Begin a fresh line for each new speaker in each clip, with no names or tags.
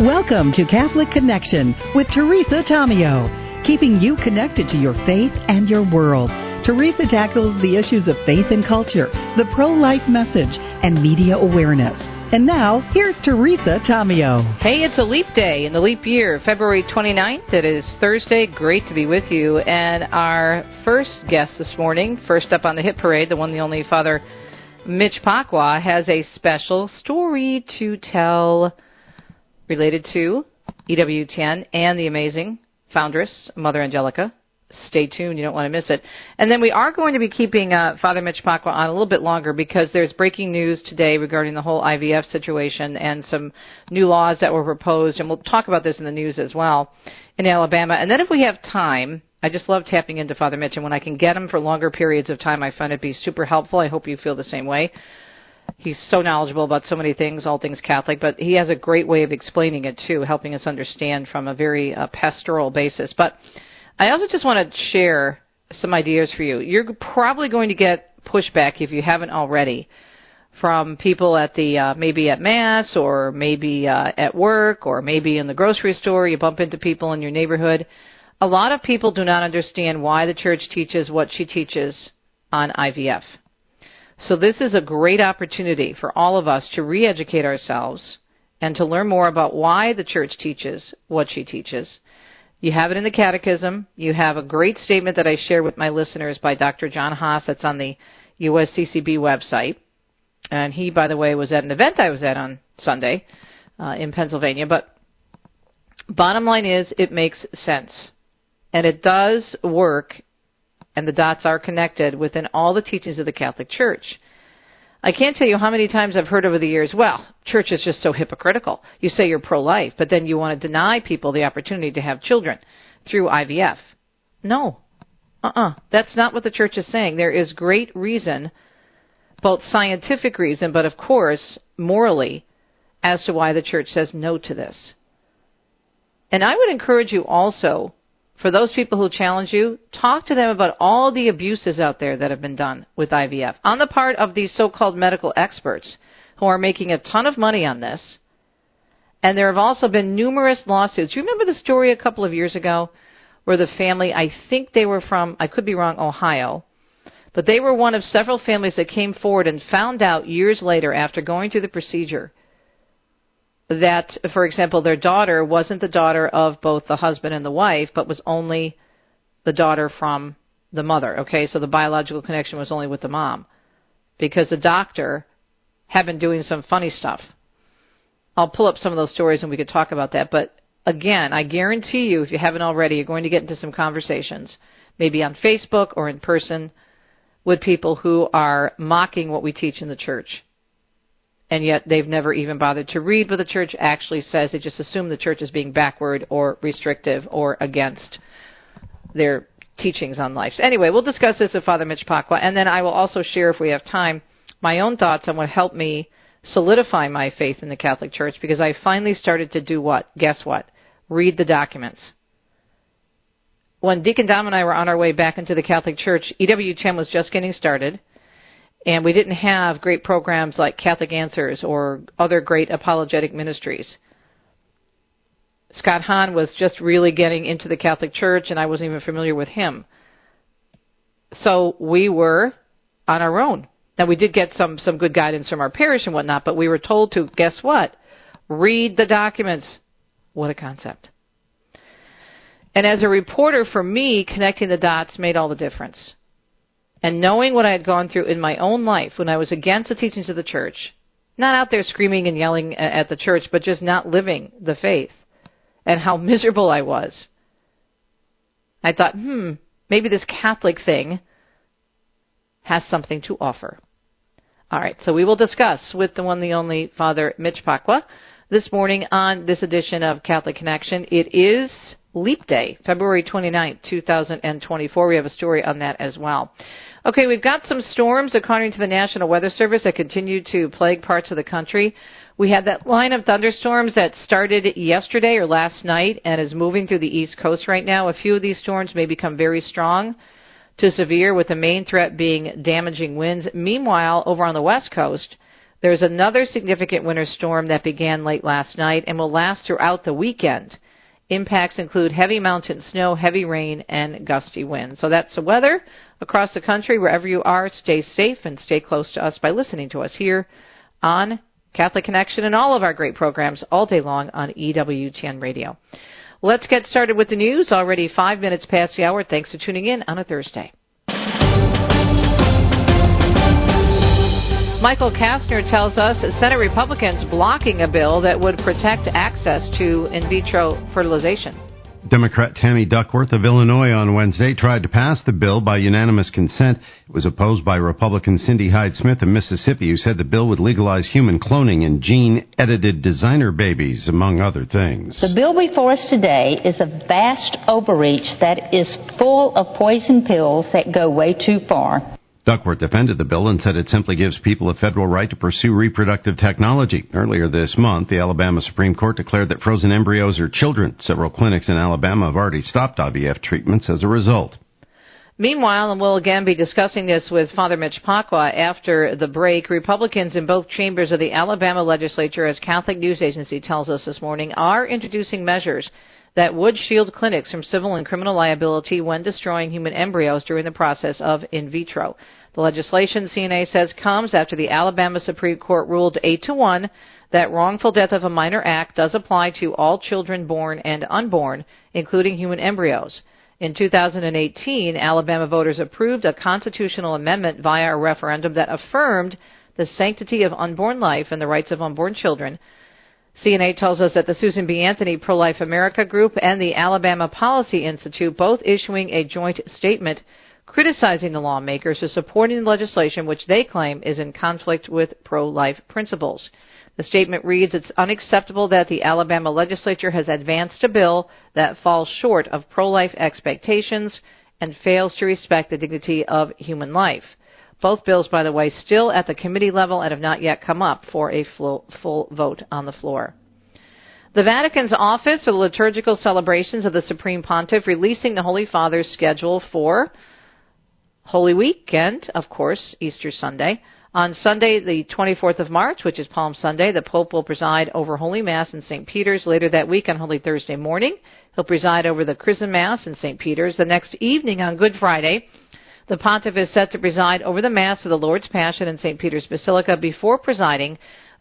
Welcome to Catholic Connection with Teresa Tomeo, keeping you connected to your faith and your world. Teresa tackles the issues of faith and culture, the pro life message, and media awareness. And now, here's Teresa Tomeo.
Hey, it's a leap day in the leap year, February 29th. It is Thursday. Great to be with you. And our first guest this morning, first up on the hit parade, the one, the only Father Mitch Pacwa, has a special story to tell related to EWTN and the amazing foundress, Mother Angelica. Stay tuned, you don't want to miss it. And then we are going to be keeping uh, Father Mitch Pacwa on a little bit longer because there's breaking news today regarding the whole IVF situation and some new laws that were proposed, and we'll talk about this in the news as well in Alabama. And then if we have time, I just love tapping into Father Mitch, and when I can get him for longer periods of time, I find it be super helpful. I hope you feel the same way he's so knowledgeable about so many things, all things Catholic, but he has a great way of explaining it too, helping us understand from a very uh, pastoral basis. But I also just want to share some ideas for you. You're probably going to get pushback if you haven't already from people at the uh, maybe at mass or maybe uh, at work or maybe in the grocery store. You bump into people in your neighborhood. A lot of people do not understand why the church teaches what she teaches on IVF. So this is a great opportunity for all of us to re-educate ourselves and to learn more about why the church teaches what she teaches. You have it in the catechism. You have a great statement that I share with my listeners by Dr. John Haas that's on the USCCB website. And he, by the way, was at an event I was at on Sunday uh, in Pennsylvania. But bottom line is, it makes sense. And it does work and the dots are connected within all the teachings of the Catholic Church. I can't tell you how many times I've heard over the years, well, church is just so hypocritical. You say you're pro life, but then you want to deny people the opportunity to have children through IVF. No. Uh uh-uh. uh. That's not what the church is saying. There is great reason, both scientific reason, but of course, morally, as to why the church says no to this. And I would encourage you also for those people who challenge you, talk to them about all the abuses out there that have been done with IVF on the part of these so called medical experts who are making a ton of money on this. And there have also been numerous lawsuits. You remember the story a couple of years ago where the family, I think they were from, I could be wrong, Ohio, but they were one of several families that came forward and found out years later after going through the procedure that, for example, their daughter wasn't the daughter of both the husband and the wife, but was only the daughter from the mother. Okay, so the biological connection was only with the mom because the doctor had been doing some funny stuff. I'll pull up some of those stories and we could talk about that. But again, I guarantee you, if you haven't already, you're going to get into some conversations, maybe on Facebook or in person, with people who are mocking what we teach in the church and yet they've never even bothered to read what the church actually says. They just assume the church is being backward or restrictive or against their teachings on life. So anyway, we'll discuss this with Father Mitch Pacwa, and then I will also share, if we have time, my own thoughts on what helped me solidify my faith in the Catholic Church because I finally started to do what? Guess what? Read the documents. When Deacon Dom and I were on our way back into the Catholic Church, EWTN was just getting started and we didn't have great programs like Catholic Answers or other great apologetic ministries. Scott Hahn was just really getting into the Catholic Church, and I wasn't even familiar with him. So we were on our own. Now we did get some some good guidance from our parish and whatnot, but we were told to guess what? Read the documents. What a concept. And as a reporter, for me, connecting the dots made all the difference. And knowing what I had gone through in my own life when I was against the teachings of the church, not out there screaming and yelling at the church, but just not living the faith, and how miserable I was, I thought, hmm, maybe this Catholic thing has something to offer. All right, so we will discuss with the one, the only Father Mitch Pacwa this morning on this edition of Catholic Connection. It is Leap Day, February 29th, 2024. We have a story on that as well. Okay, we've got some storms, according to the National Weather Service, that continue to plague parts of the country. We had that line of thunderstorms that started yesterday or last night and is moving through the East Coast right now. A few of these storms may become very strong to severe, with the main threat being damaging winds. Meanwhile, over on the West Coast, There's another significant winter storm that began late last night and will last throughout the weekend. Impacts include heavy mountain snow, heavy rain, and gusty winds. So that's the weather across the country. Wherever you are, stay safe and stay close to us by listening to us here on Catholic Connection and all of our great programs all day long on EWTN Radio. Let's get started with the news. Already five minutes past the hour. Thanks for tuning in on a Thursday. Michael Kastner tells us Senate Republicans blocking a bill that would protect access to in vitro fertilization.
Democrat Tammy Duckworth of Illinois on Wednesday tried to pass the bill by unanimous consent. It was opposed by Republican Cindy Hyde Smith of Mississippi, who said the bill would legalize human cloning and gene edited designer babies, among other things.
The bill before us today is a vast overreach that is full of poison pills that go way too far.
Duckworth defended the bill and said it simply gives people a federal right to pursue reproductive technology. Earlier this month, the Alabama Supreme Court declared that frozen embryos are children. Several clinics in Alabama have already stopped IVF treatments as a result.
Meanwhile, and we'll again be discussing this with Father Mitch Pacwa after the break, Republicans in both chambers of the Alabama legislature, as Catholic News Agency tells us this morning, are introducing measures that would shield clinics from civil and criminal liability when destroying human embryos during the process of in vitro. The legislation, CNA says, comes after the Alabama Supreme Court ruled 8 to 1 that wrongful death of a minor act does apply to all children born and unborn, including human embryos. In 2018, Alabama voters approved a constitutional amendment via a referendum that affirmed the sanctity of unborn life and the rights of unborn children. CNA tells us that the Susan B. Anthony Pro Life America Group and the Alabama Policy Institute both issuing a joint statement criticizing the lawmakers for supporting legislation which they claim is in conflict with pro life principles. The statement reads It's unacceptable that the Alabama legislature has advanced a bill that falls short of pro life expectations and fails to respect the dignity of human life. Both bills, by the way, still at the committee level and have not yet come up for a full, full vote on the floor. The Vatican's Office of Liturgical Celebrations of the Supreme Pontiff releasing the Holy Father's schedule for Holy Weekend, of course, Easter Sunday. On Sunday, the 24th of March, which is Palm Sunday, the Pope will preside over Holy Mass in St. Peter's. Later that week on Holy Thursday morning, he'll preside over the Chrism Mass in St. Peter's. The next evening on Good Friday, the Pontiff is set to preside over the Mass of the Lord's Passion in St. Peter's Basilica before presiding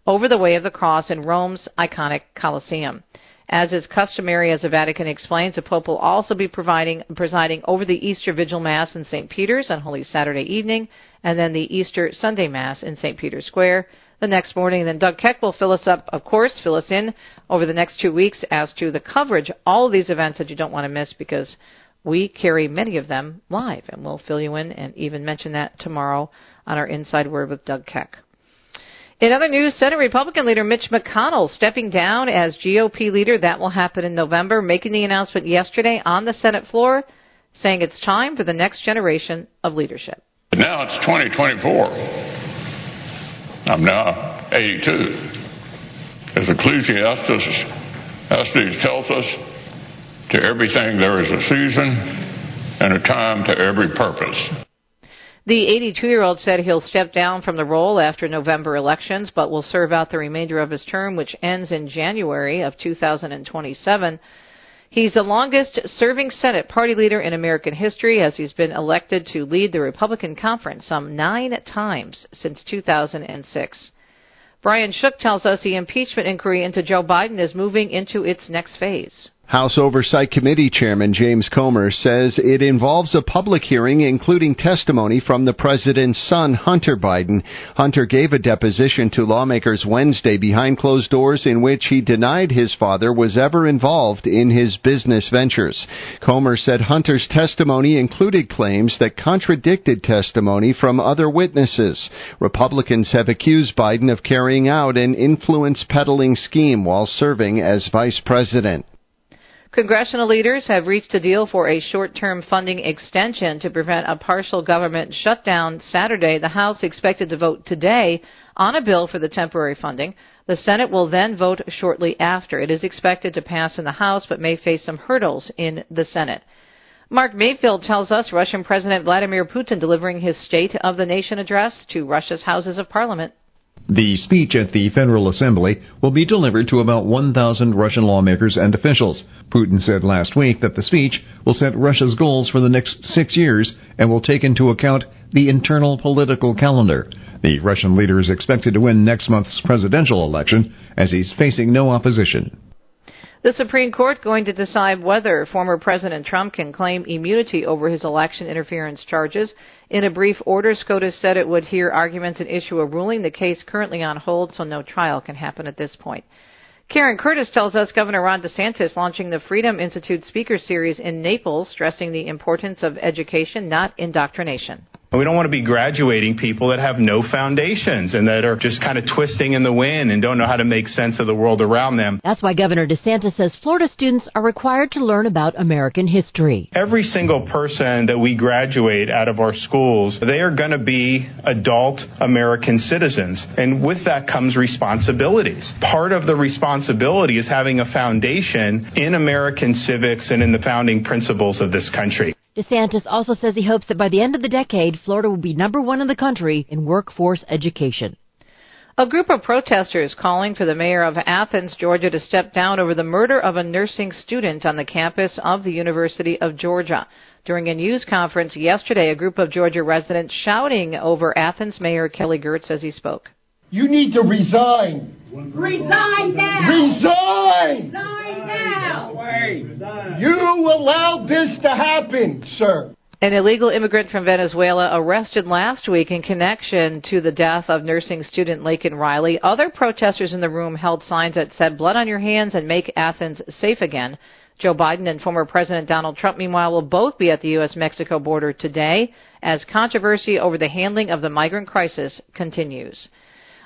over the Way of the Cross in Rome's iconic Colosseum. As is customary, as the Vatican explains, the Pope will also be providing, presiding over the Easter Vigil Mass in St. Peter's on Holy Saturday evening, and then the Easter Sunday Mass in St. Peter's Square the next morning. Then Doug Keck will fill us up, of course, fill us in over the next two weeks as to the coverage, all of these events that you don't want to miss because we carry many of them live, and we'll fill you in and even mention that tomorrow on our Inside Word with Doug Keck. In other news, Senate Republican leader Mitch McConnell stepping down as GOP leader. That will happen in November, making the announcement yesterday on the Senate floor, saying it's time for the next generation of leadership.
But Now it's 2024. I'm now 82. As Ecclesiastes tells us, to everything there is a season and a time to every purpose.
The 82 year old said he'll step down from the role after November elections, but will serve out the remainder of his term, which ends in January of 2027. He's the longest serving Senate party leader in American history as he's been elected to lead the Republican conference some nine times since 2006. Brian Shook tells us the impeachment inquiry into Joe Biden is moving into its next phase.
House Oversight Committee Chairman James Comer says it involves a public hearing including testimony from the president's son, Hunter Biden. Hunter gave a deposition to lawmakers Wednesday behind closed doors in which he denied his father was ever involved in his business ventures. Comer said Hunter's testimony included claims that contradicted testimony from other witnesses. Republicans have accused Biden of carrying out an influence peddling scheme while serving as vice president.
Congressional leaders have reached a deal for a short term funding extension to prevent a partial government shutdown Saturday. The House expected to vote today on a bill for the temporary funding. The Senate will then vote shortly after. It is expected to pass in the House but may face some hurdles in the Senate. Mark Mayfield tells us Russian President Vladimir Putin delivering his State of the Nation address to Russia's Houses of Parliament.
The speech at the Federal Assembly will be delivered to about 1,000 Russian lawmakers and officials. Putin said last week that the speech will set Russia's goals for the next six years and will take into account the internal political calendar. The Russian leader is expected to win next month's presidential election as he's facing no opposition.
The Supreme Court going to decide whether former President Trump can claim immunity over his election interference charges. In a brief order, SCOTUS said it would hear arguments and issue a ruling. The case currently on hold, so no trial can happen at this point. Karen Curtis tells us Governor Ron DeSantis launching the Freedom Institute Speaker Series in Naples, stressing the importance of education, not indoctrination.
We don't want to be graduating people that have no foundations and that are just kind of twisting in the wind and don't know how to make sense of the world around them.
That's why Governor DeSantis says Florida students are required to learn about American history.
Every single person that we graduate out of our schools, they are going to be adult American citizens. And with that comes responsibilities. Part of the responsibility is having a foundation in American civics and in the founding principles of this country.
DeSantis also says he hopes that by the end of the decade, Florida will be number one in the country in workforce education.
A group of protesters calling for the mayor of Athens, Georgia, to step down over the murder of a nursing student on the campus of the University of Georgia. During a news conference yesterday, a group of Georgia residents shouting over Athens Mayor Kelly Girtz as he spoke.
You need to resign.
Resign now.
Resign.
Resign
allowed this to happen, sir.
An illegal immigrant from Venezuela arrested last week in connection to the death of nursing student Laken Riley. Other protesters in the room held signs that said, Blood on your hands and make Athens safe again. Joe Biden and former President Donald Trump, meanwhile, will both be at the U.S. Mexico border today as controversy over the handling of the migrant crisis continues.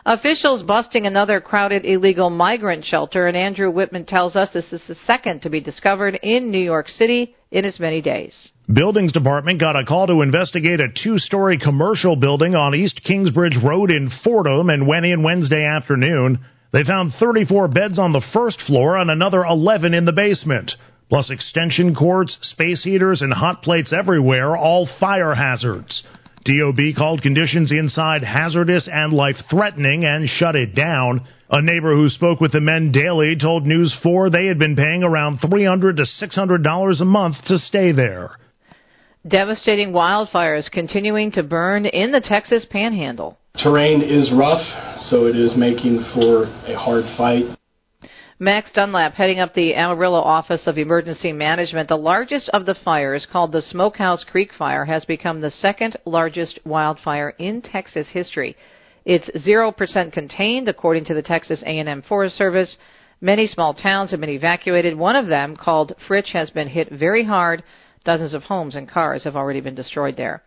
Officials busting another crowded illegal migrant shelter, and Andrew Whitman tells us this is the second to be discovered in New York City in as many days.
Buildings Department got a call to investigate a two story commercial building on East Kingsbridge Road in Fordham and went in Wednesday afternoon. They found 34 beds on the first floor and another 11 in the basement, plus extension cords, space heaters, and hot plates everywhere, all fire hazards. DOB called conditions inside hazardous and life threatening and shut it down. A neighbor who spoke with the men daily told News 4 they had been paying around $300 to $600 a month to stay there.
Devastating wildfires continuing to burn in the Texas panhandle.
Terrain is rough, so it is making for a hard fight.
Max Dunlap heading up the Amarillo Office of Emergency Management. The largest of the fires, called the Smokehouse Creek Fire, has become the second largest wildfire in Texas history. It's 0% contained, according to the Texas A&M Forest Service. Many small towns have been evacuated. One of them, called Fritch, has been hit very hard. Dozens of homes and cars have already been destroyed there.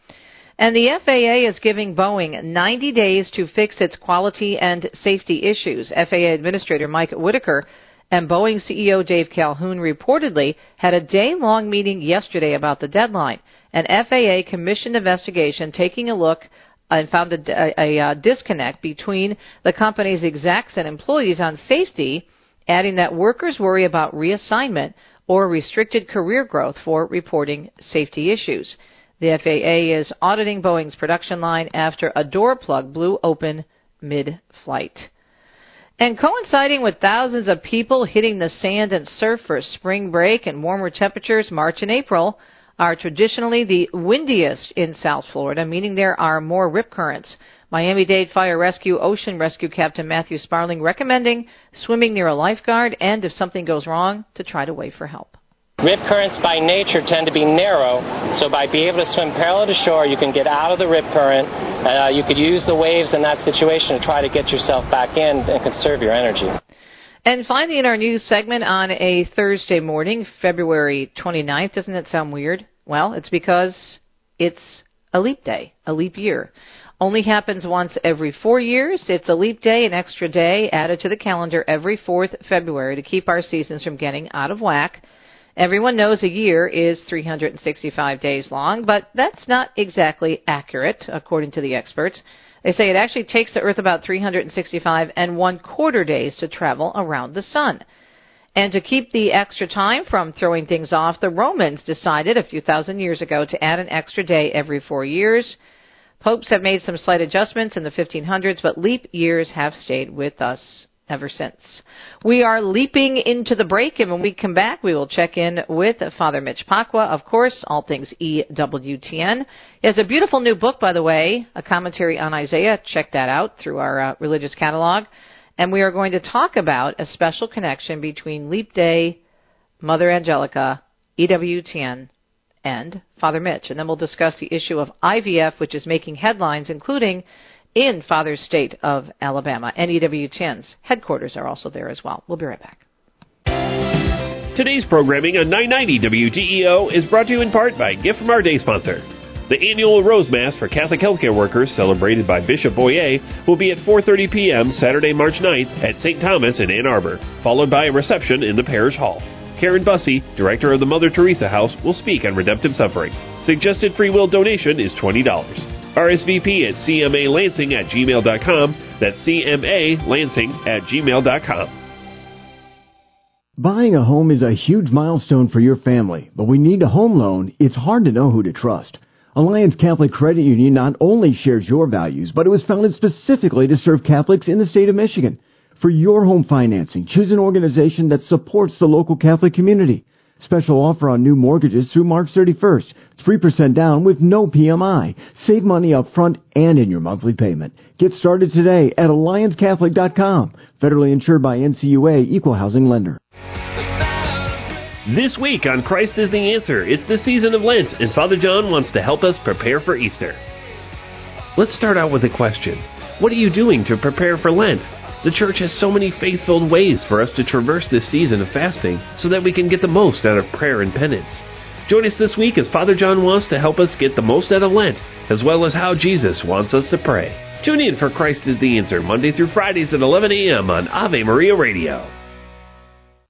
And the FAA is giving Boeing 90 days to fix its quality and safety issues. FAA Administrator Mike Whitaker and Boeing CEO Dave Calhoun reportedly had a day long meeting yesterday about the deadline. An FAA commissioned investigation taking a look and found a, a, a, uh, disconnect between the company's execs and employees on safety, adding that workers worry about reassignment or restricted career growth for reporting safety issues. The FAA is auditing Boeing's production line after a door plug blew open mid flight. And coinciding with thousands of people hitting the sand and surf for spring break and warmer temperatures, March and April are traditionally the windiest in South Florida, meaning there are more rip currents. Miami Dade Fire Rescue Ocean Rescue Captain Matthew Sparling recommending swimming near a lifeguard and if something goes wrong, to try to wait for help.
Rip currents by nature tend to be narrow, so by being able to swim parallel to shore, you can get out of the rip current. Uh, you could use the waves in that situation to try to get yourself back in and conserve your energy.
And finally, in our news segment on a Thursday morning, February 29th, doesn't that sound weird? Well, it's because it's a leap day, a leap year. Only happens once every four years. It's a leap day, an extra day added to the calendar every 4th February to keep our seasons from getting out of whack. Everyone knows a year is 365 days long, but that's not exactly accurate, according to the experts. They say it actually takes the Earth about 365 and one quarter days to travel around the Sun. And to keep the extra time from throwing things off, the Romans decided a few thousand years ago to add an extra day every four years. Popes have made some slight adjustments in the 1500s, but leap years have stayed with us ever since. We are leaping into the break, and when we come back, we will check in with Father Mitch Pacwa, of course, all things EWTN. He has a beautiful new book, by the way, a commentary on Isaiah. Check that out through our uh, religious catalog. And we are going to talk about a special connection between Leap Day, Mother Angelica, EWTN, and Father Mitch. And then we'll discuss the issue of IVF, which is making headlines, including in Father's State of Alabama. And EWTN's headquarters are also there as well. We'll be right back.
Today's programming on 990 WDEO is brought to you in part by gift from our day sponsor. The annual Rose Mass for Catholic healthcare workers, celebrated by Bishop Boyea, will be at 4:30 p.m. Saturday, March 9th at St. Thomas in Ann Arbor, followed by a reception in the parish hall. Karen Bussey, director of the Mother Teresa House, will speak on redemptive suffering. Suggested free will donation is $20. RSVP at cmalansing at gmail.com. That's cmalansing at gmail.com.
Buying a home is a huge milestone for your family, but when you need a home loan, it's hard to know who to trust. Alliance Catholic Credit Union not only shares your values, but it was founded specifically to serve Catholics in the state of Michigan. For your home financing, choose an organization that supports the local Catholic community. Special offer on new mortgages through March 31st. 3% down with no PMI. Save money up front and in your monthly payment. Get started today at AllianceCatholic.com. Federally insured by NCUA Equal Housing Lender.
This week on Christ is the Answer, it's the season of Lent, and Father John wants to help us prepare for Easter. Let's start out with a question What are you doing to prepare for Lent? The church has so many faith filled ways for us to traverse this season of fasting so that we can get the most out of prayer and penance. Join us this week as Father John wants to help us get the most out of Lent, as well as how Jesus wants us to pray. Tune in for Christ is the Answer, Monday through Fridays at 11 a.m. on Ave Maria Radio.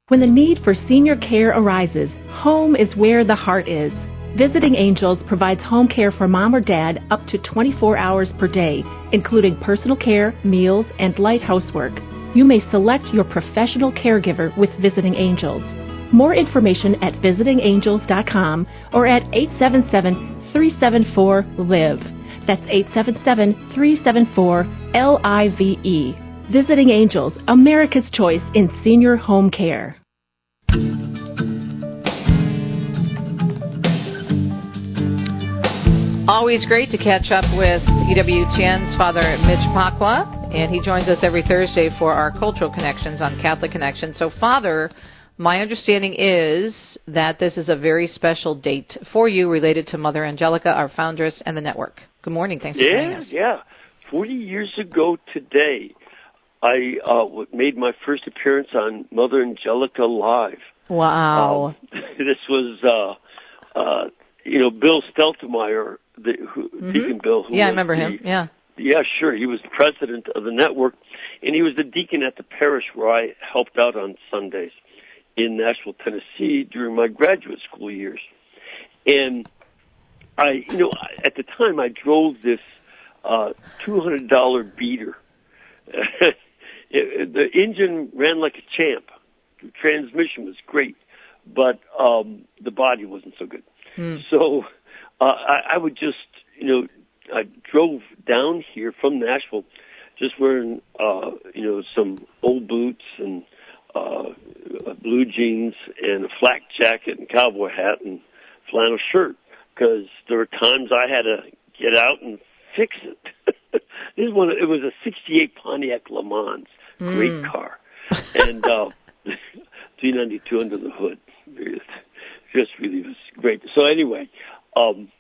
When the need for senior care arises, home is where the heart is. Visiting Angels provides home care for mom or dad up to 24 hours per day, including personal care, meals, and light housework. You may select your professional caregiver with Visiting Angels. More information at visitingangels.com or at 877 374 LIVE. That's 877 374 LIVE. Visiting Angels, America's choice in senior home care.
Always great to catch up with EWTN's Father Mitch Pacwa, and he joins us every Thursday for our Cultural Connections on Catholic Connection. So, Father, my understanding is that this is a very special date for you related to Mother Angelica, our foundress, and the network. Good morning. Thanks for
yeah,
joining us.
Yeah, 40 years ago today, I uh, made my first appearance on Mother Angelica Live.
Wow.
Um, this was, uh, uh, you know, Bill Steltemeyer, the, who,
Mhm.
Deacon Bill. Who
yeah, I remember
the-
him. Yeah.
Yeah, sure. He was president of the network, and he was the deacon at the parish where I helped out on Sundays in Nashville, Tennessee during my graduate school years. And I, you know, I- at the time I drove this uh, $200 beater. it, the engine ran like a champ. The transmission was great, but um, the body wasn't so good. So uh, I, I would just, you know, I drove down here from Nashville, just wearing, uh, you know, some old boots and uh, blue jeans and a flak jacket and cowboy hat and flannel shirt because there were times I had to get out and fix it. this one, it was a '68 Pontiac Le Mans, great
Mm.
car, and uh, 392 under the hood. Just really was great. So anyway, um,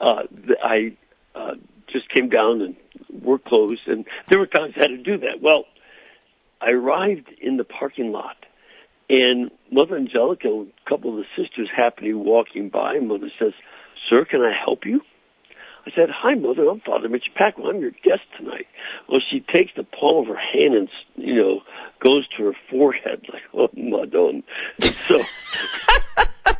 uh, I uh, just came down and work closed, and there were times I had to do that. Well, I arrived in the parking lot, and Mother Angelica, a couple of the sisters happened to be walking by, and Mother says, "Sir, can I help you?" I said, "Hi, Mother. I'm Father Mitch Pacwa. I'm your guest tonight." Well, she takes the palm of her hand and you know goes to her forehead like, "Oh, Madonna." So,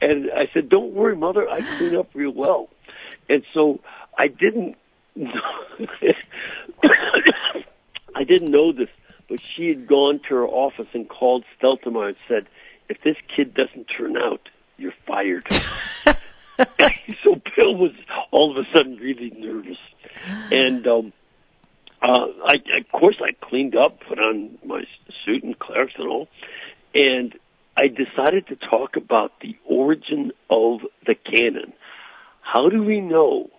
and I said, "Don't worry, Mother. I clean up real well." And so I didn't. I didn't know this, but she had gone to her office and called Steltemeyer and said, "If this kid doesn't turn out, you're fired." so Bill was all of a sudden really nervous, and um, uh, I, of course, I cleaned up, put on my suit and clerics and all, and I decided to talk about the origin of the canon. How do we know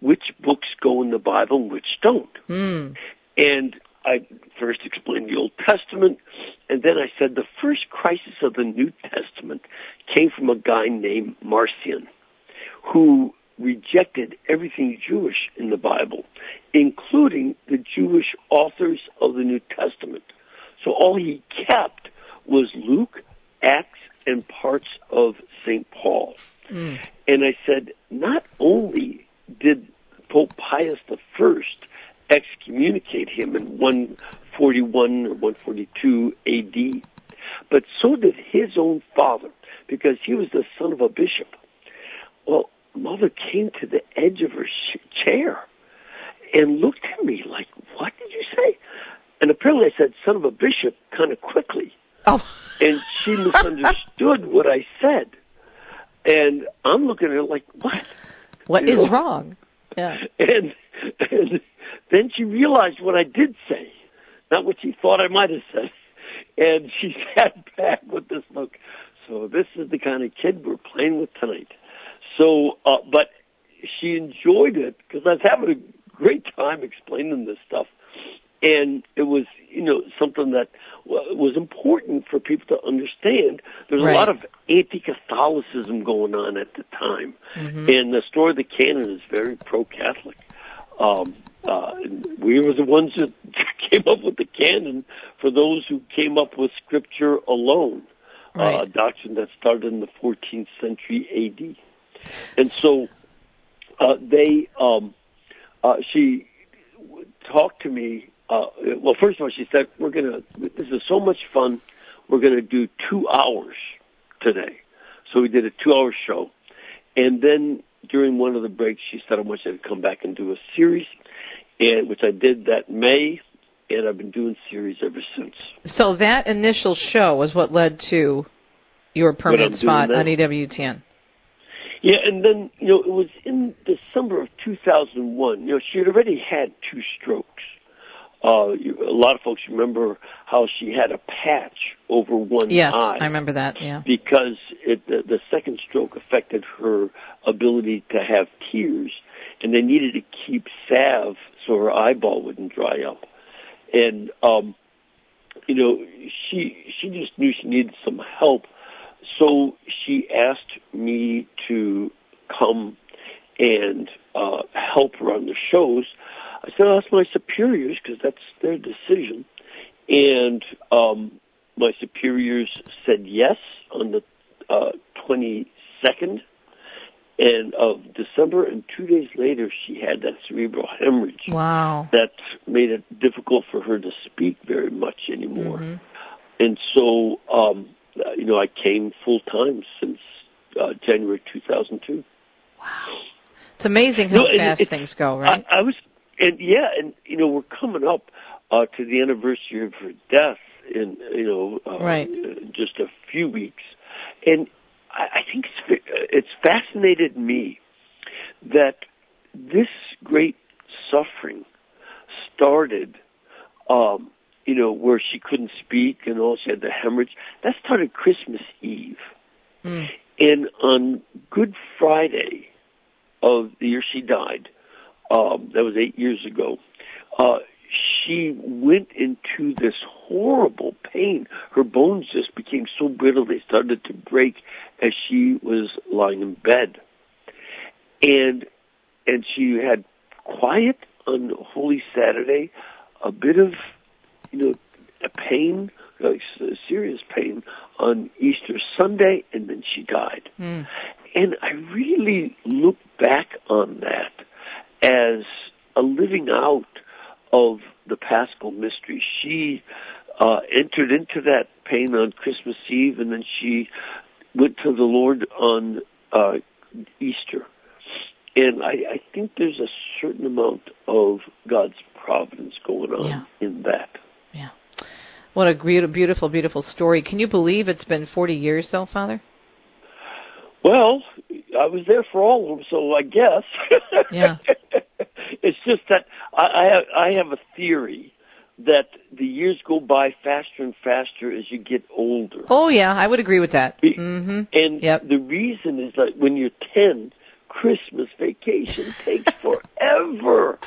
which books go in the Bible and which don't?
Mm.
And I first explained the Old Testament, and then I said the first crisis of the New Testament came from a guy named Marcion, who rejected everything Jewish in the Bible, including the Jewish authors of the New Testament. So all he kept was Luke, Acts, and parts of St. Paul.
Mm.
And I said, not only did Pope Pius I excommunicate him in 141 or 142 AD, but so did his own father, because he was the son of a bishop. Well, mother came to the edge of her chair and looked at me like, "What did you say?" And apparently, I said "son of a bishop" kind of quickly.
Oh.
And she misunderstood what I said. And I'm looking at her like, "What?
What
You
is
know?
wrong?" Yeah.
And, and then she realized what I did say, not what she thought I might have said. And she sat back with this look. So this is the kind of kid we're playing with tonight. So, uh, but she enjoyed it because I was having a great time explaining this stuff. And it was, you know, something that was important for people to understand. There's
Right.
a lot of anti-Catholicism going on at the time.
Mhm.
And the story of the canon is very pro-Catholic. Um, uh, we were the ones that came up with the canon for those who came up with scripture alone, uh, a doctrine that started in the 14th century AD. And so uh, they, um, uh, she talked to me. Uh, well, first of all, she said, "We're gonna. This is so much fun. We're gonna do two hours today." So we did a two-hour show, and then during one of the breaks, she said, "I want you to come back and do a series," and which I did that May, and I've been doing series ever since.
So that initial show was what led to your permanent spot on. EWTN.
Yeah, and then you know it was in December of 2001. You know she had already had two strokes. Uh, a lot of folks remember how she had a patch over one
Yes,
eye
I remember that. Yeah.
because it, the, the second stroke affected her ability to have tears, and they needed to keep salve so her eyeball wouldn't dry up. And um, you know, she she just knew she needed some help, so she asked me to come and uh, help her on the shows. I said, I'll ask my superiors because that's their decision. And um, my superiors said yes on the uh, 22nd and of December, and two days later she had that cerebral hemorrhage
Wow.
that made it difficult for her to speak very much anymore.
Mhm.
And so, um, you know, I came full time since uh, January 2002. Wow.
It's amazing how
No,
fast
it's-
things go, right?
I, I was, and yeah, and you know, we're coming up uh, to the anniversary of her death in you know uh,
Right.
just a few weeks, and I, I think it's, it's fascinated me that this great suffering started, um, you know, where she couldn't speak and all she had the hemorrhage. That started Christmas Eve.
Mm.
And on Good Friday of the year she died, um, that was eight years ago, uh, she went into this horrible pain. Her bones just became so brittle they started to break as she was lying in bed. And and she had quiet on Holy Saturday, a bit of you know a pain, like serious pain on Easter Sunday, and then she died.
Mm.
And I really look back on that as a living out of the Paschal mystery. She uh, entered into that pain on Christmas Eve, and then she went to the Lord on uh, Easter. And I, I think there's a certain amount of God's providence going on
Yeah.
in that. Yeah.
What a beautiful, beautiful story. Can you believe it's been 40 years, though, Father?
Well, I was there for all of them, so I guess.
Yeah.
it's just that I, I have I have a theory that the years go by faster and faster as you get older.
Oh yeah, I would agree with that. hmm
And the reason is that when you're 10, Christmas vacation takes forever.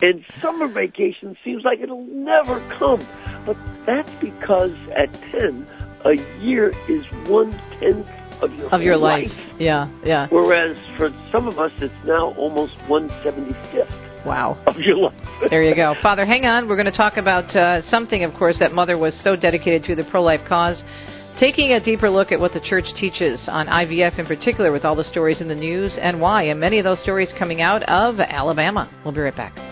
And summer vacation seems like it'll never come. But that's because at 10, a year is one tenth of your,
Of your
whole
life. Yeah, yeah.
Whereas for some of us, it's now almost one seventy fifth
Wow.
of your life.
There you go. Father, hang on. We're going to talk about uh, something, of course, that Mother was so dedicated to the pro life cause. Taking a deeper look at what the church teaches on IVF in particular, with all the stories in the news and why, and many of those stories coming out of Alabama. We'll be right back.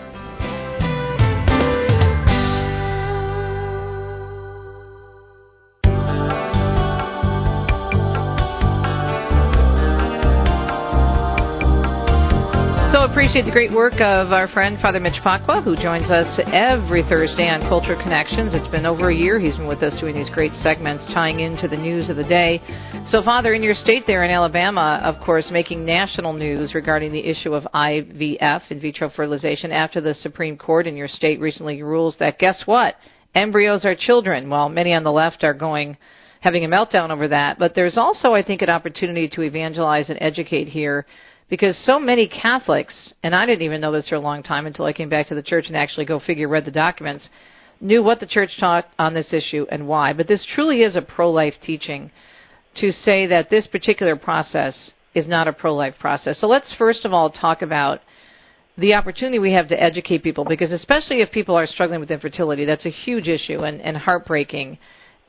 Appreciate the great work of our friend Father Mitch Pacwa, who joins us every Thursday on Culture Connections. It's been over a year he's been with us doing these great segments tying into the news of the day. So, Father, in your state there in Alabama, of course, making national news regarding the issue of IVF, in vitro fertilization, after the Supreme Court in your state recently rules that, guess what? Embryos are children. Well, many on the left are going having a meltdown over that. But there's also, I think, an opportunity to evangelize and educate here because so many Catholics, and I didn't even know this for a long time until I came back to the church and actually go figure read the documents, knew what the church taught on this issue and why. But this truly is a pro life teaching to say that this particular process is not a pro life process. So let's first of all talk about the opportunity we have to educate people because especially if people are struggling with infertility, that's a huge issue and, and heartbreaking.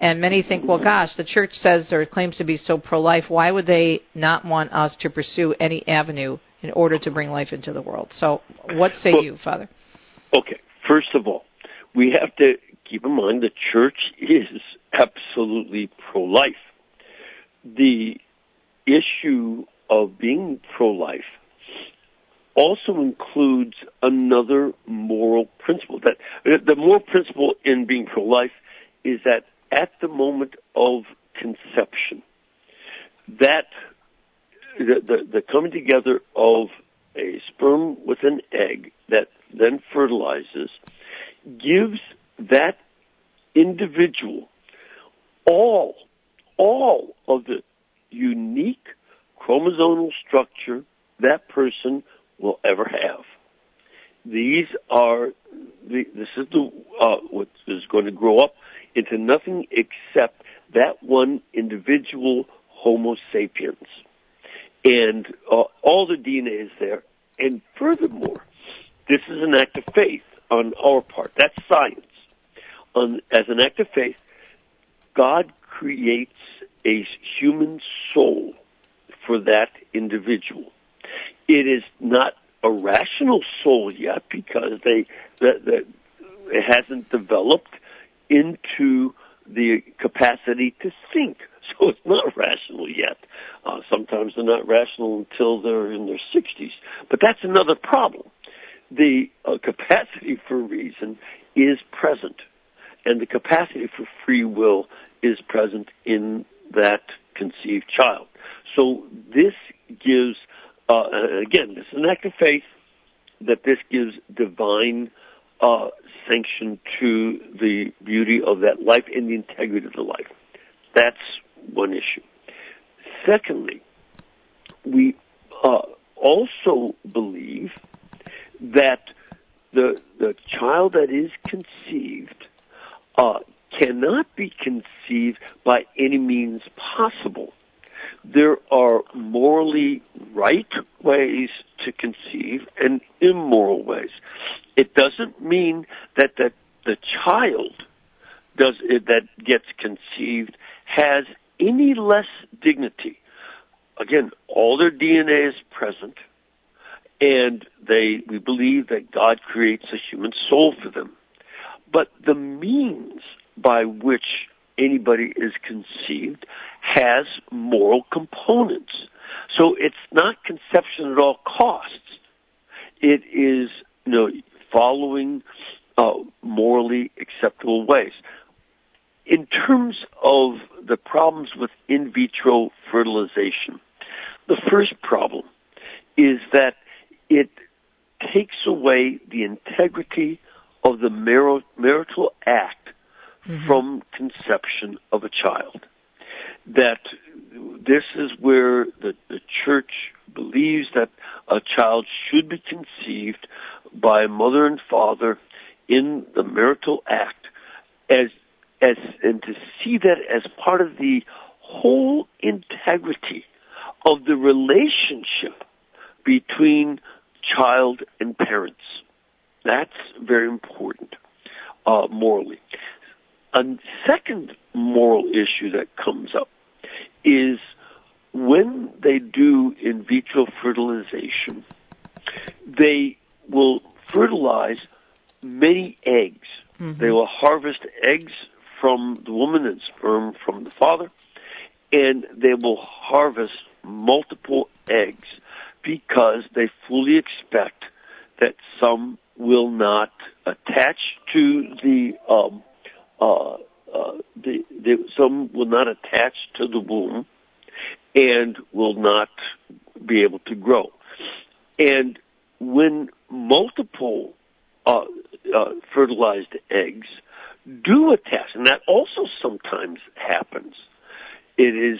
And many think, well, gosh, the church says or claims to be so pro life. Why would they not want us to pursue any avenue in order to bring life into the world? So, what say
Well-
you, Father?
Okay, first of all, we have to keep in mind the church is absolutely pro life. The issue of being pro life also includes another moral principle. That the moral principle in being pro life is that at the moment of conception, that the, the, the coming together of a sperm with an egg that then fertilizes gives that individual all, all of the unique chromosomal structure that person will ever have. These are, the, this is the, uh, what is going to grow up into nothing except that one individual Homo sapiens. And uh, all the DNA is there. And furthermore, this is an act of faith on our part. That's science. On, as an act of faith, God creates a human soul for that individual. It is not a rational soul yet because they that, that it hasn't developed into the capacity to think. So it's not rational yet. Uh, sometimes they're not rational until they're in their 60s. But that's another problem. The uh, capacity for reason is present, and the capacity for free will is present in that conceived child. So this gives, uh, again, this is an act of faith that this gives divine uh, sanction to the beauty of that life and the integrity of the life. That's one issue. Secondly, we uh, also believe that the the child that is conceived uh, cannot be conceived by any means possible. There are morally right ways to conceive and immoral ways. It doesn't mean that the, the child does that gets conceived has any less dignity. Again, all their DNA is present, and they we believe that God creates a human soul for them. But the means by which anybody is conceived has moral components. So it's not conception at all costs. It is, you know, following uh, morally acceptable ways. In terms of the problems with in vitro fertilization, The first problem is that it takes away the integrity of the marital act mm-hmm. from conception of a child. That this is where the, the church believes that a child should be conceived by mother and father in the marital act as as and to see that as part of the whole integrity of the relationship between child and parents. That's very important uh, morally. A second moral issue that comes up is when they do in vitro fertilization, they will fertilize many eggs. Mm-hmm. They will harvest eggs from the woman and sperm from the father, and they will harvest multiple eggs because they fully expect that some will not attach to the um, uh, uh, the, the, some will not attach to the womb and will not be able to grow. And when multiple uh, uh, fertilized eggs do attach, and that also sometimes happens, it is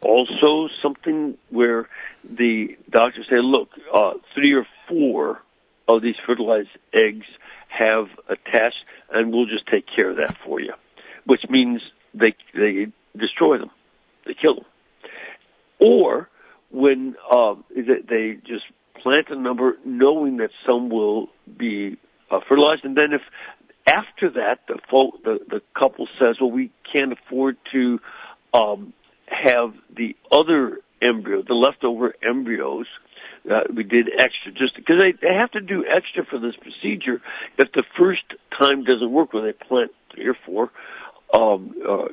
also something where the doctors say, look, uh, three or four of these fertilized eggs have attached, and we'll just take care of that for you, which means they they destroy them, they kill them, or when uh, they just plant a number, knowing that some will be uh, fertilized, and then if after that the, folk, the the couple says, well, we can't afford to um, have the other embryo, the leftover embryos. Uh, we did extra just because they, they have to do extra for this procedure. If the first time doesn't work, when they plant three or four, um, uh,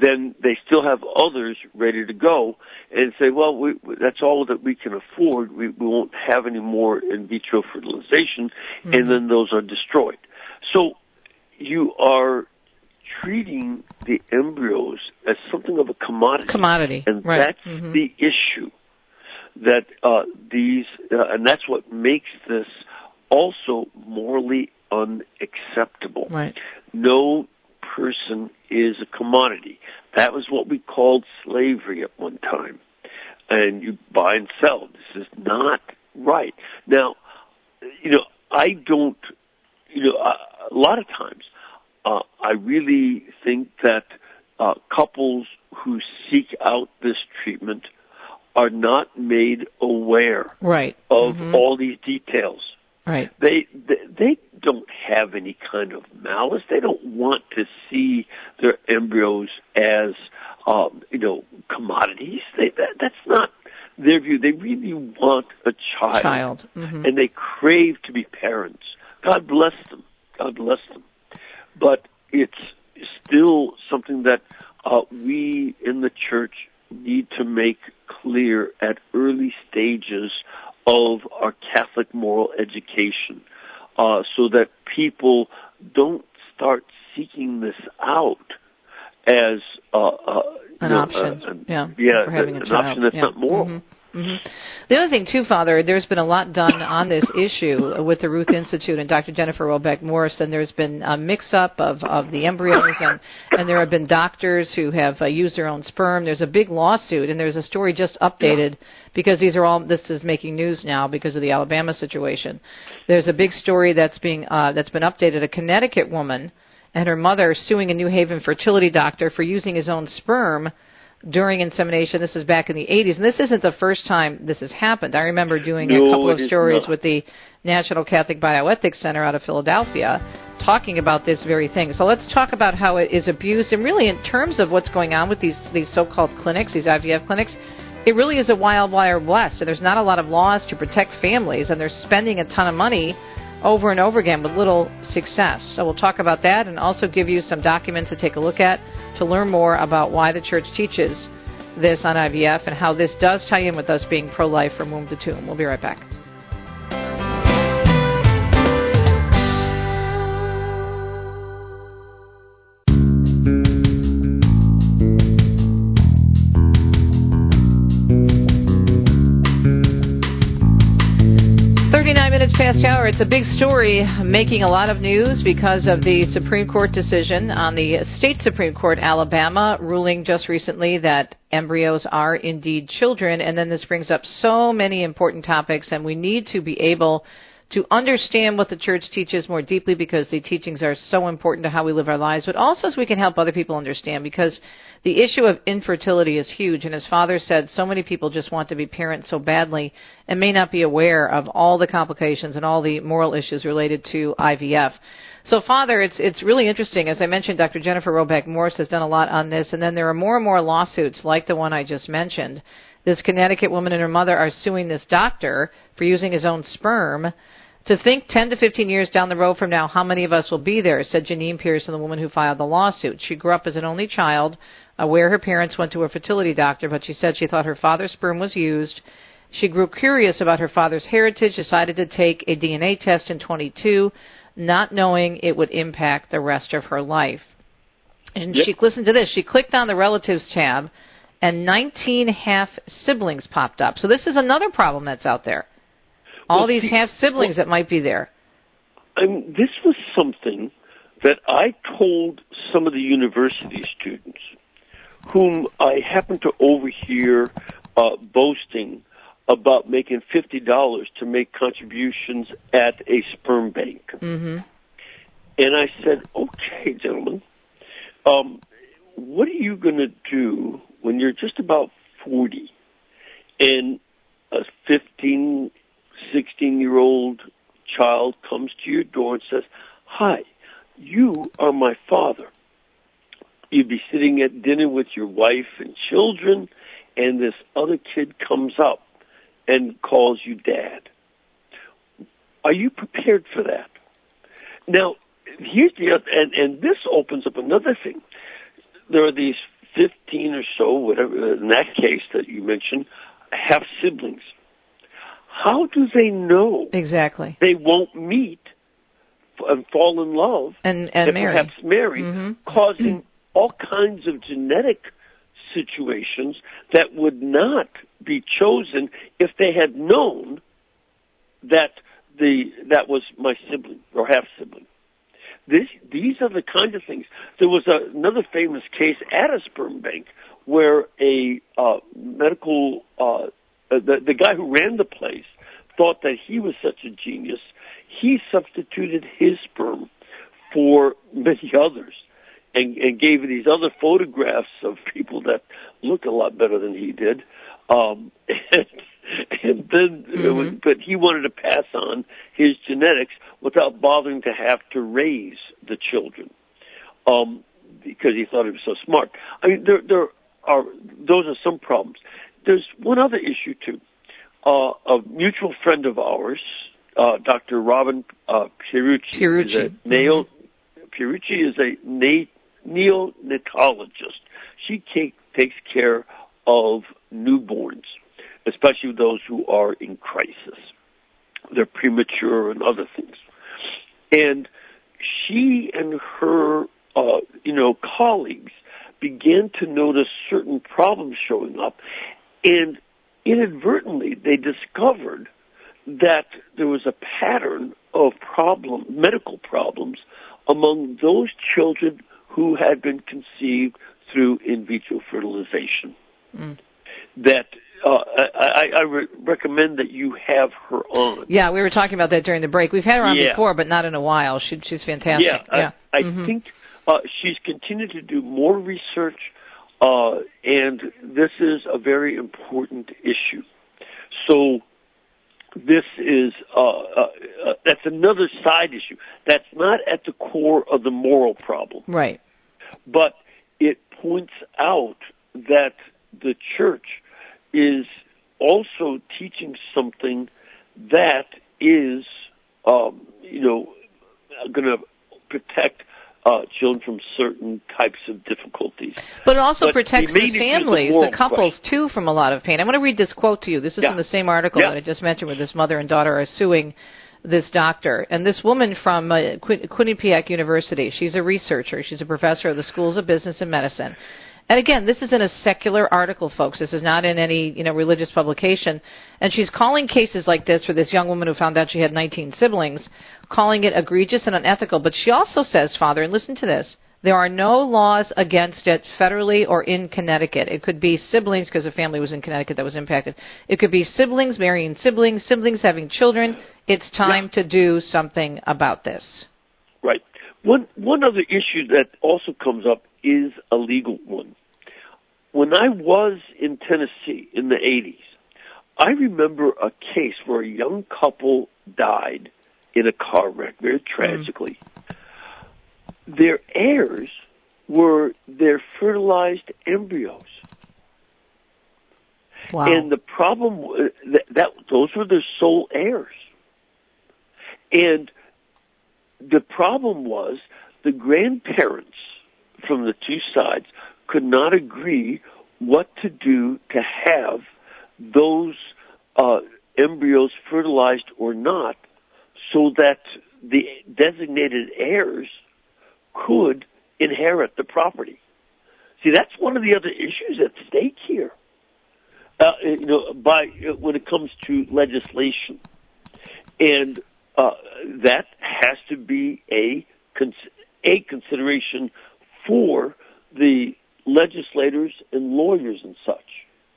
then they still have others ready to go and say, well, we, that's all that we can afford. We, we won't have any more in vitro fertilization, mm-hmm. and then those are destroyed. So you are treating the embryos as something of a commodity.
Commodity,
and
right.
that's
mm-hmm.
the issue. That uh, these, uh, and that's what makes this also morally unacceptable.
Right.
No person is a commodity. That was what we called slavery at one time. And you buy and sell. This is not right. Now, you know, I don't, you know, a lot of times uh, I really think that uh, couples who seek out this treatment are not made aware
right.
of
mm-hmm.
all these details.
Right.
They, they they don't have any kind of malice. They don't want to see their embryos as um, you know commodities. They, that, that's not their view. They really want a child,
child. Mm-hmm.
and they crave to be parents. God bless them. God bless them but it's still something that uh, we in the church need to make clear at early stages of our Catholic moral education, uh, so that people don't start seeking this out as uh, uh,
an
know,
option.
Uh,
yeah,
yeah,
for having
an
a child.
option that's
yeah.
not moral.
Mm-hmm. Mm-hmm. The other thing, too, Father, there's been a lot done on this issue with the Ruth Institute and Dr. Jennifer Roback Morse, and there's been a mix-up of, of the embryos, and, and there have been doctors who have uh, used their own sperm. There's a big lawsuit, and there's a story just updated because these are all this is making news now because of the Alabama situation. There's a big story that's being uh, that's been updated. A Connecticut woman and her mother suing a New Haven fertility doctor for using his own sperm during insemination. This is back in the 80s, and this isn't the first time this has happened. I remember doing
no,
a couple of stories
not.
with the National Catholic Bioethics Center out of Philadelphia talking about this very thing. So let's talk about how it is abused, and really in terms of what's going on with these these so-called clinics, these IVF clinics. It really is a wild, wild west, and there's not a lot of laws to protect families, and they're spending a ton of money over and over again with little success. So we'll talk about that and also give you some documents to take a look at to learn more about why the church teaches this on IVF and how this does tie in with us being pro life from womb to tomb. We'll be right back. Last hour, it's a big story making a lot of news because of the Supreme Court decision on the state Supreme Court, Alabama, ruling just recently that embryos are indeed children. And then this brings up so many important topics, and we need to be able to understand what the church teaches more deeply because the teachings are so important to how we live our lives, but also so we can help other people understand because the issue of infertility is huge. And as Father said, so many people just want to be parents so badly and may not be aware of all the complications and all the moral issues related to IVF. So, Father, it's it's really interesting. As I mentioned, Dr. Jennifer Roback Morse has done a lot on this, and then there are more and more lawsuits like the one I just mentioned. This Connecticut woman and her mother are suing this doctor for using his own sperm to think 10 to 15 years down the road from now, how many of us will be there, said Janine Pearson, the woman who filed the lawsuit. She grew up as an only child, uh, aware her parents went to a fertility doctor, but she said she thought her father's sperm was used. She grew curious about her father's heritage, decided to take a DNA test in 22, not knowing it would impact the rest of her life. And yep. she listened to this. She clicked on the relatives tab, and 19 half siblings popped up. So this is another problem that's out there all these half siblings that might be there.
I mean, this was something that I told some of the university students, whom I happened to overhear uh, boasting about making fifty dollars to make contributions at a sperm bank.
Mm-hmm.
And I said, "Okay, gentlemen, um, what are you going to do when you're just about forty, and a fifteen 16 year old child comes to your door and says, Hi, you are my father. You'd be sitting at dinner with your wife and children, and this other kid comes up and calls you dad. Are you prepared for that? Now, here's the other, and, and this opens up another thing. There are these 15 or so, whatever, in that case that you mentioned, half siblings how do they know
exactly
they won't meet and fall in love
and and, and
perhaps marry,
mm-hmm.
causing all kinds of genetic situations that would not be chosen if they had known that the that was my sibling or half sibling. This, these are the kind of things. There was a, another famous case at a sperm bank where a uh, medical uh, uh, the the guy who ran the place thought that he was such a genius. He substituted his sperm for many others, and, and gave these other photographs of people that look a lot better than he did. Um, and, and then,
mm-hmm.
was, but he wanted to pass on his genetics without bothering to have to raise the children, um, because he thought he was so smart. I mean, there there are those are some problems. There's one other issue too. Uh, a mutual friend of ours, uh, Dr. Robin uh, Pierucci,
Pierucci.
Is a neo, Pierucci is a na- neonatologist. She take, takes care of newborns, especially those who are in crisis. They're premature and other things. And she and her, uh, you know, colleagues began to notice certain problems showing up, and inadvertently, they discovered that there was a pattern of problem, medical problems among those children who had been conceived through in vitro fertilization.
Mm.
That uh, I, I re- recommend that you have her on.
Yeah, we were talking about that during the break. We've had her on
yeah.
before, but not in a while. She, she's fantastic.
Yeah,
yeah.
I, I
mm-hmm.
think uh, she's continued to do more research uh, and this is a very important issue. So this is uh, uh, uh, that's another side issue. That's not at the core of the moral problem,
right?
But it points out that the church is also teaching something that is, um, you know, going to protect uh, children from certain types of difficulties.
But it also
but
protects the families,
the,
the couples
question.
too, from a lot of pain. I want to read this quote to you. This is
yeah.
in the same article
yeah.
that I just mentioned, where this mother and daughter are suing this doctor. And this woman from uh, Quinnipiac University, she's a researcher. She's a professor of the schools of business and medicine. And again, this is in a secular article, folks. This is not in any you know religious publication. And she's calling cases like this for this young woman who found out she had 19 siblings, calling it egregious and unethical. But she also says, Father, and listen to this. There are no laws against it federally or in Connecticut. It could be siblings because a family was in Connecticut that was impacted. It could be siblings marrying siblings, siblings having children. It's time yeah. to do something about this.
Right. One one other issue that also comes up is a legal one. When I was in Tennessee in the 80s, I remember a case where a young couple died in a car wreck very tragically. Mm their heirs were their fertilized embryos.
Wow.
And the problem that, that those were their sole heirs. And the problem was the grandparents from the two sides could not agree what to do to have those uh, embryos fertilized or not so that the designated heirs could inherit the property. See, that's one of the other issues at stake here. Uh, you know, by when it comes to legislation, and uh, that has to be a a consideration for the legislators and lawyers and such.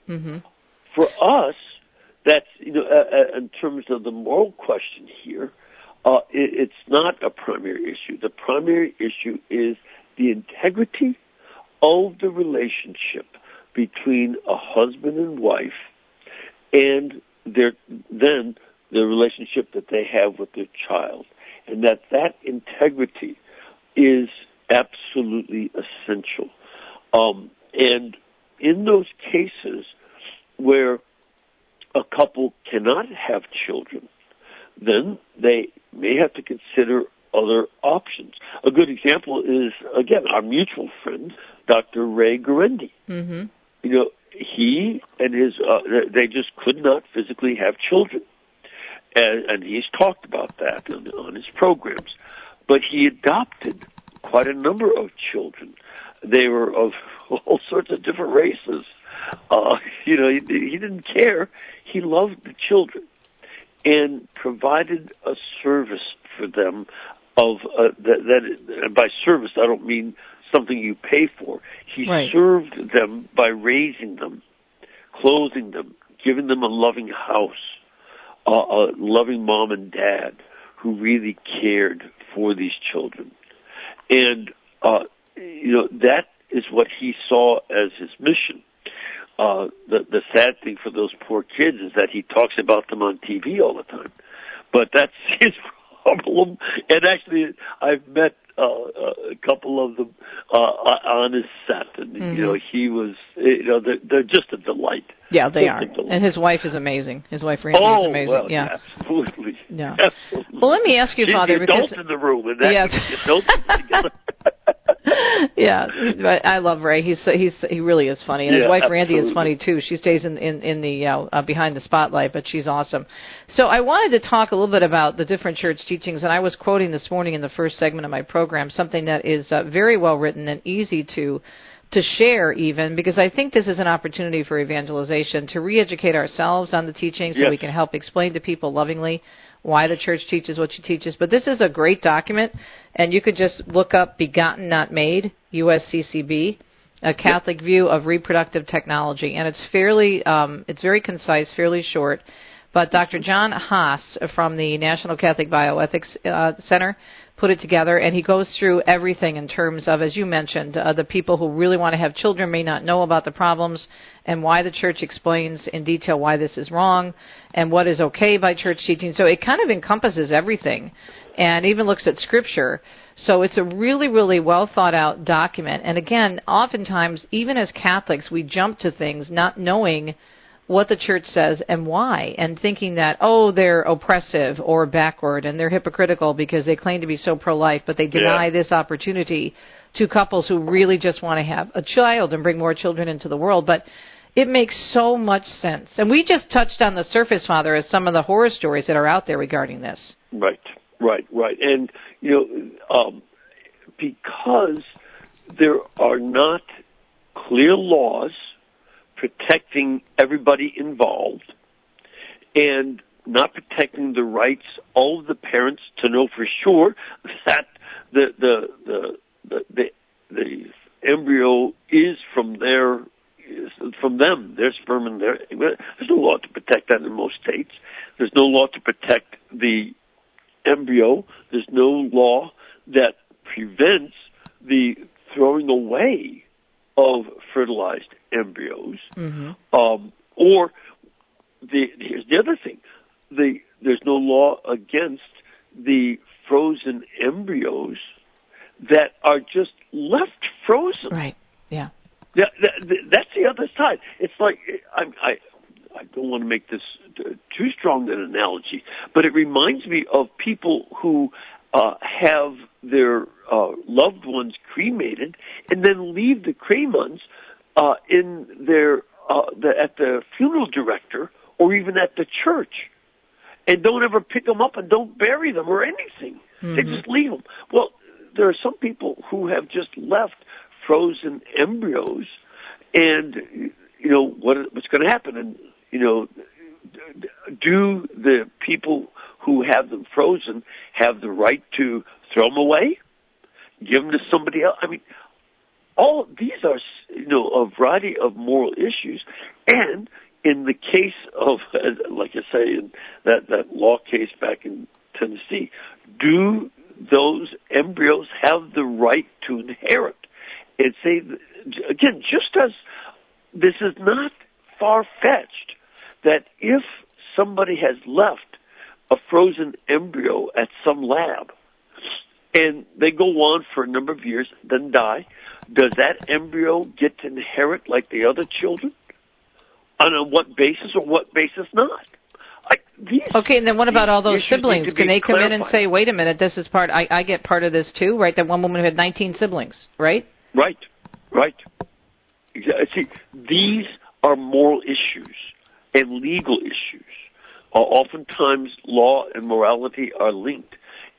Mm-hmm.
For us, that's you know, uh, uh in terms of the moral question here, uh, it, it's not a primary issue. The primary issue is the integrity of the relationship between a husband and wife and their then the relationship that they have with their child and that that integrity is absolutely essential um, and in those cases where a couple cannot have children then they may have to consider other options. A good example is, again, our mutual friend, Dr. Ray Guarendi.
Mm-hmm.
You know, he and his, uh, they just could not physically have children. And, and he's talked about that on, on his programs. But he adopted quite a number of children. They were of all sorts of different races. Uh, you know, he, he didn't care. He loved the children and provided a service for them of uh, that, that by service I don't mean something you pay for. He
right.
served them by raising them, clothing them, giving them a loving house, uh, a loving mom and dad who really cared for these children. And uh, you know that is what he saw as his mission uh, the the sad thing for those poor kids is that he talks about them on TV all the time. But that's his problem. And actually, I've met uh, a couple of them uh, on his set, and
mm-hmm.
you know, he was, you know, they're, they're just a delight.
Yeah, they are. And his wife is amazing. His wife Randy
oh,
is amazing.
Well,
yeah,
absolutely.
Yeah.
Absolutely.
Well, let me ask you,
She's
Father,
the
because
in the room, and that
yeah.
together.
yeah, I love Ray. He's he's he really is funny, and his
yeah,
wife
absolutely.
Randy is funny too. She stays in in in the uh, uh, behind the spotlight, but she's awesome. So I wanted to talk a little bit about the different church teachings, and I was quoting this morning in the first segment of my program something that is uh, very well written and easy to to share even because I think this is an opportunity for evangelization to re-educate ourselves on the teaching so
yes.
we can help explain to people lovingly why the church teaches what she teaches. But this is a great document, and you could just look up Begotten Not Made, USCCB, a Catholic view of reproductive technology, and it's fairly, um, it's very concise, fairly short. But Dr. John Haas from the National Catholic Bioethics uh, Center put it together, and he goes through everything in terms of, as you mentioned, uh, the people who really want to have children may not know about the problems, and why the church explains in detail why this is wrong, and what is okay by church teaching. So it kind of encompasses everything, and even looks at scripture. So it's a really, really well thought out document. And again, oftentimes, even as Catholics, we jump to things not knowing what the church says and why, and thinking that, oh, they're oppressive or backward and they're hypocritical because they claim to be so pro life, but they deny
Yeah.
this opportunity to couples who really just want to have a child and bring more children into the world. But it makes so much sense. And we just touched on the surface, Father, as some of the horror stories that are out there regarding this.
Right, right, right. And, you know, um, because there are not clear laws protecting everybody involved and not protecting the rights of the parents to know for sure that the the the the, the, the embryo is from their is from them, their sperm and their. There's no law to protect that in most states. There's no law to protect the embryo. There's no law that prevents the throwing away of fertilized embryos.
Mm-hmm.
Um, or the, here's the other thing: the there's no law against the frozen embryos that are just left frozen.
Right. Yeah.
Yeah, that, that's the other side. It's like I, I, I don't want to make this too strong an analogy, but it reminds me of people who uh, have their uh, loved ones cremated and then leave the cremains uh, in their uh, the, at the funeral director or even at the church, and don't ever pick them up and don't bury them or anything.
Mm-hmm.
They just leave them. Well, there are some people who have just left frozen embryos, and you know what what's going to happen, and you know, do the people who have them frozen have the right to throw them away, give them to somebody else? I mean, all these are you know a variety of moral issues, and in the case of like I say in that that law case back in Tennessee, do those embryos have the right to inherit? And say again, just as this is not far fetched, that if somebody has left a frozen embryo at some lab and they go on for a number of years, then die, does that embryo get to inherit like the other children? And on what basis or what basis not? I, these,
okay, and then what about all those siblings? Can they come in and say, "Wait a minute, this is part. I, I get part of this too, right?" That one woman who had 19 siblings, right?
Right, right. Exa- See, these are moral issues and legal issues. Oftentimes, law and morality are linked,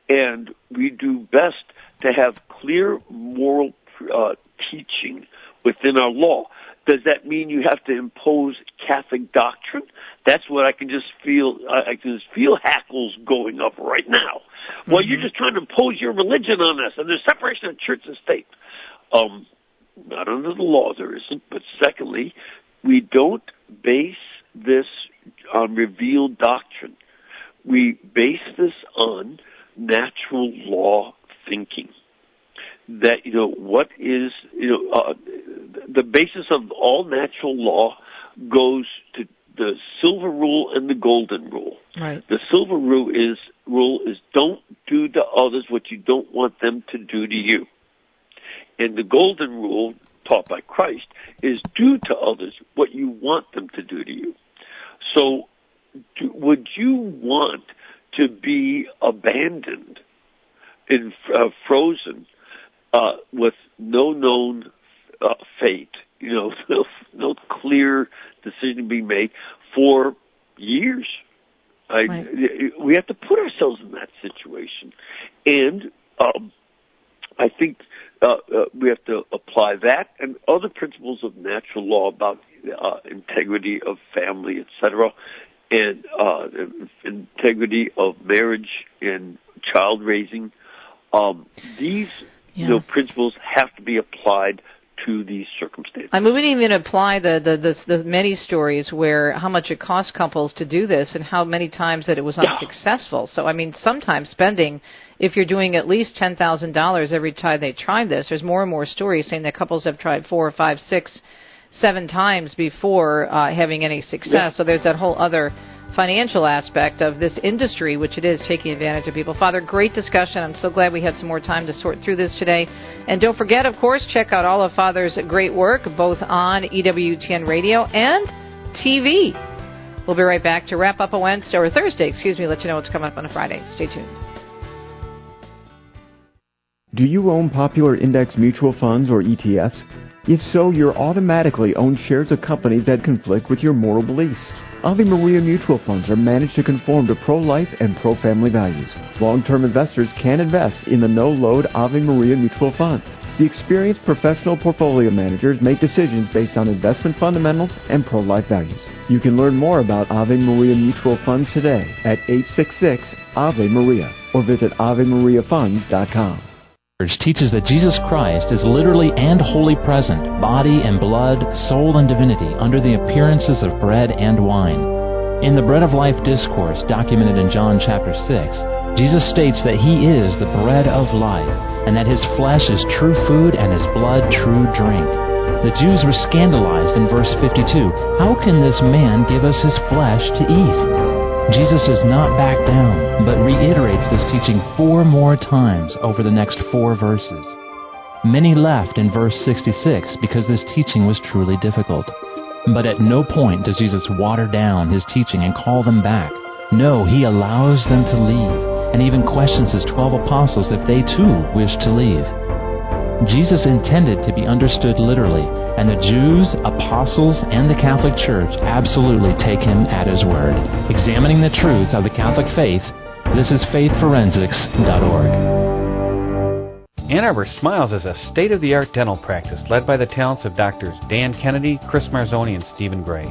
and we do best to have clear moral uh, teaching within our law. Does that mean you have to impose Catholic doctrine? That's what I can just feel. I can just feel hackles going up right now. Well, you're just trying to impose your religion on us, and there's separation of church and state. Um, not under the law there isn't, but secondly, we don't base this on revealed doctrine. We base this on natural law thinking. That you know what is you know uh, the basis of all natural law goes to the silver rule and the golden rule.
Right.
The silver rule is rule is don't do to others what you don't want them to do to you. And the golden rule taught by Christ is do to others what you want them to do to you. So do, would you want to be abandoned and uh, frozen uh, with no known uh, fate, you know, no, no clear decision being made for years. I, We have to put ourselves in that situation, and um, I think uh, uh, we have to apply that and other principles of natural law about uh, integrity of family, etc., and uh, integrity of marriage and child raising. Um, these you know, principles have to be applied to these circumstances.
I mean, we didn't even apply the, the, the, the many stories where how much it cost couples to do this and how many times that it was unsuccessful. So, I mean, sometimes spending, if you're doing at least $10,000 every time they try this, there's more and more stories saying that couples have tried four or five, six, seven times before uh, having any success.
Yeah.
So there's that whole other financial aspect of this industry, which it is taking advantage of people. Father, great discussion. I'm so glad we had some more time to sort through this today. And don't forget, of course, check out all of Father's great work, both on EWTN Radio and TV. We'll be right back to wrap up a Wednesday or Thursday, excuse me, let you know what's coming up on a Friday. Stay tuned.
Do you own popular index mutual funds or ETFs? If so, you're automatically own shares of companies that conflict with your moral beliefs. Ave Maria mutual funds are managed to conform to pro-life and pro-family values. Long-term investors can invest in the no-load Ave Maria mutual funds. The experienced professional portfolio managers make decisions based on investment fundamentals and pro-life values. You can learn more about Ave Maria Mutual Funds today at 866 Ave Maria or visit AveMariaFunds.com
teaches that Jesus Christ is literally and wholly present, body and blood, soul and divinity, under the appearances of bread and wine. In the Bread of Life discourse documented in John chapter 6, Jesus states that he is the bread of life, and that his flesh is true food and his blood true drink. The Jews were scandalized in verse 52. How can this man give us his flesh to eat? Jesus does not back down, but reiterates this teaching four more times over the next four verses. Many left in verse 66 because this teaching was truly difficult. But at no point does Jesus water down his teaching and call them back. No, he allows them to leave, and even questions his twelve apostles if they too wish to leave. Jesus intended to be understood literally, and the Jews, apostles, and the Catholic Church absolutely take him at his word. Examining the truth of the Catholic faith, this is faithforensics.org.
Ann Arbor Smiles is a state of the art dental practice led by the talents of doctors Dan Kennedy, Chris Marzoni, and Stephen Gray.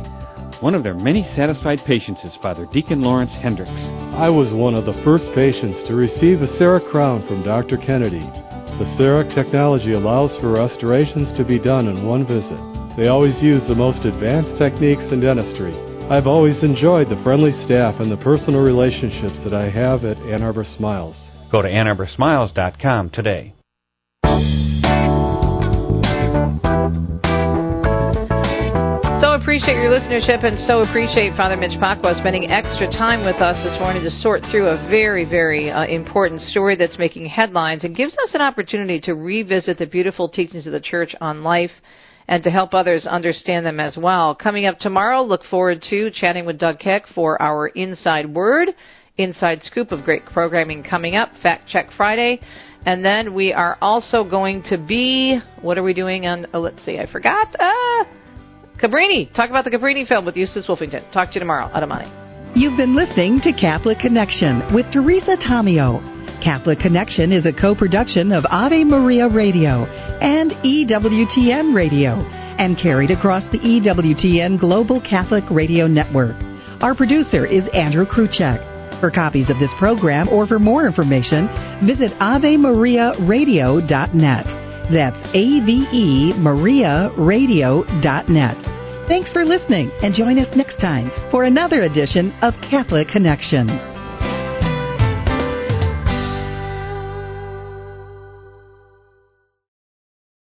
One of their many satisfied patients is Father Deacon Lawrence Hendricks.
I was one of the first patients to receive a CEREC crown from Dr. Kennedy. The CEREC technology allows for restorations to be done in one visit. They always use the most advanced techniques in dentistry. I've always enjoyed the friendly staff and the personal relationships that I have at Ann Arbor Smiles.
Go to AnnArborSmiles.com today.
Appreciate your listenership and so appreciate Father Mitch Pacwa spending extra time with us this morning to sort through a very, very uh, important story that's making headlines and gives us an opportunity to revisit the beautiful teachings of the Church on life and to help others understand them as well. Coming up tomorrow, look forward to chatting with Doug Keck for our Inside Word, Inside Scoop of great programming coming up, Fact Check Friday. And then we are also going to be, what are we doing on, oh, let's see, I forgot. Ah, Cabrini. Talk about the Cabrini film with Eustace Wolfington. Talk to you tomorrow. Adamani.
You've been listening to Catholic Connection with Teresa Tomeo. Catholic Connection is a co-production of Ave Maria Radio and EWTN Radio and carried across the EWTN Global Catholic Radio Network. Our producer is Andrew Kruchek. For copies of this program or for more information, visit AveMariaRadio.net. That's A-V-E Maria Radio.net. Thanks for listening and join us next time for another edition of Catholic Connection.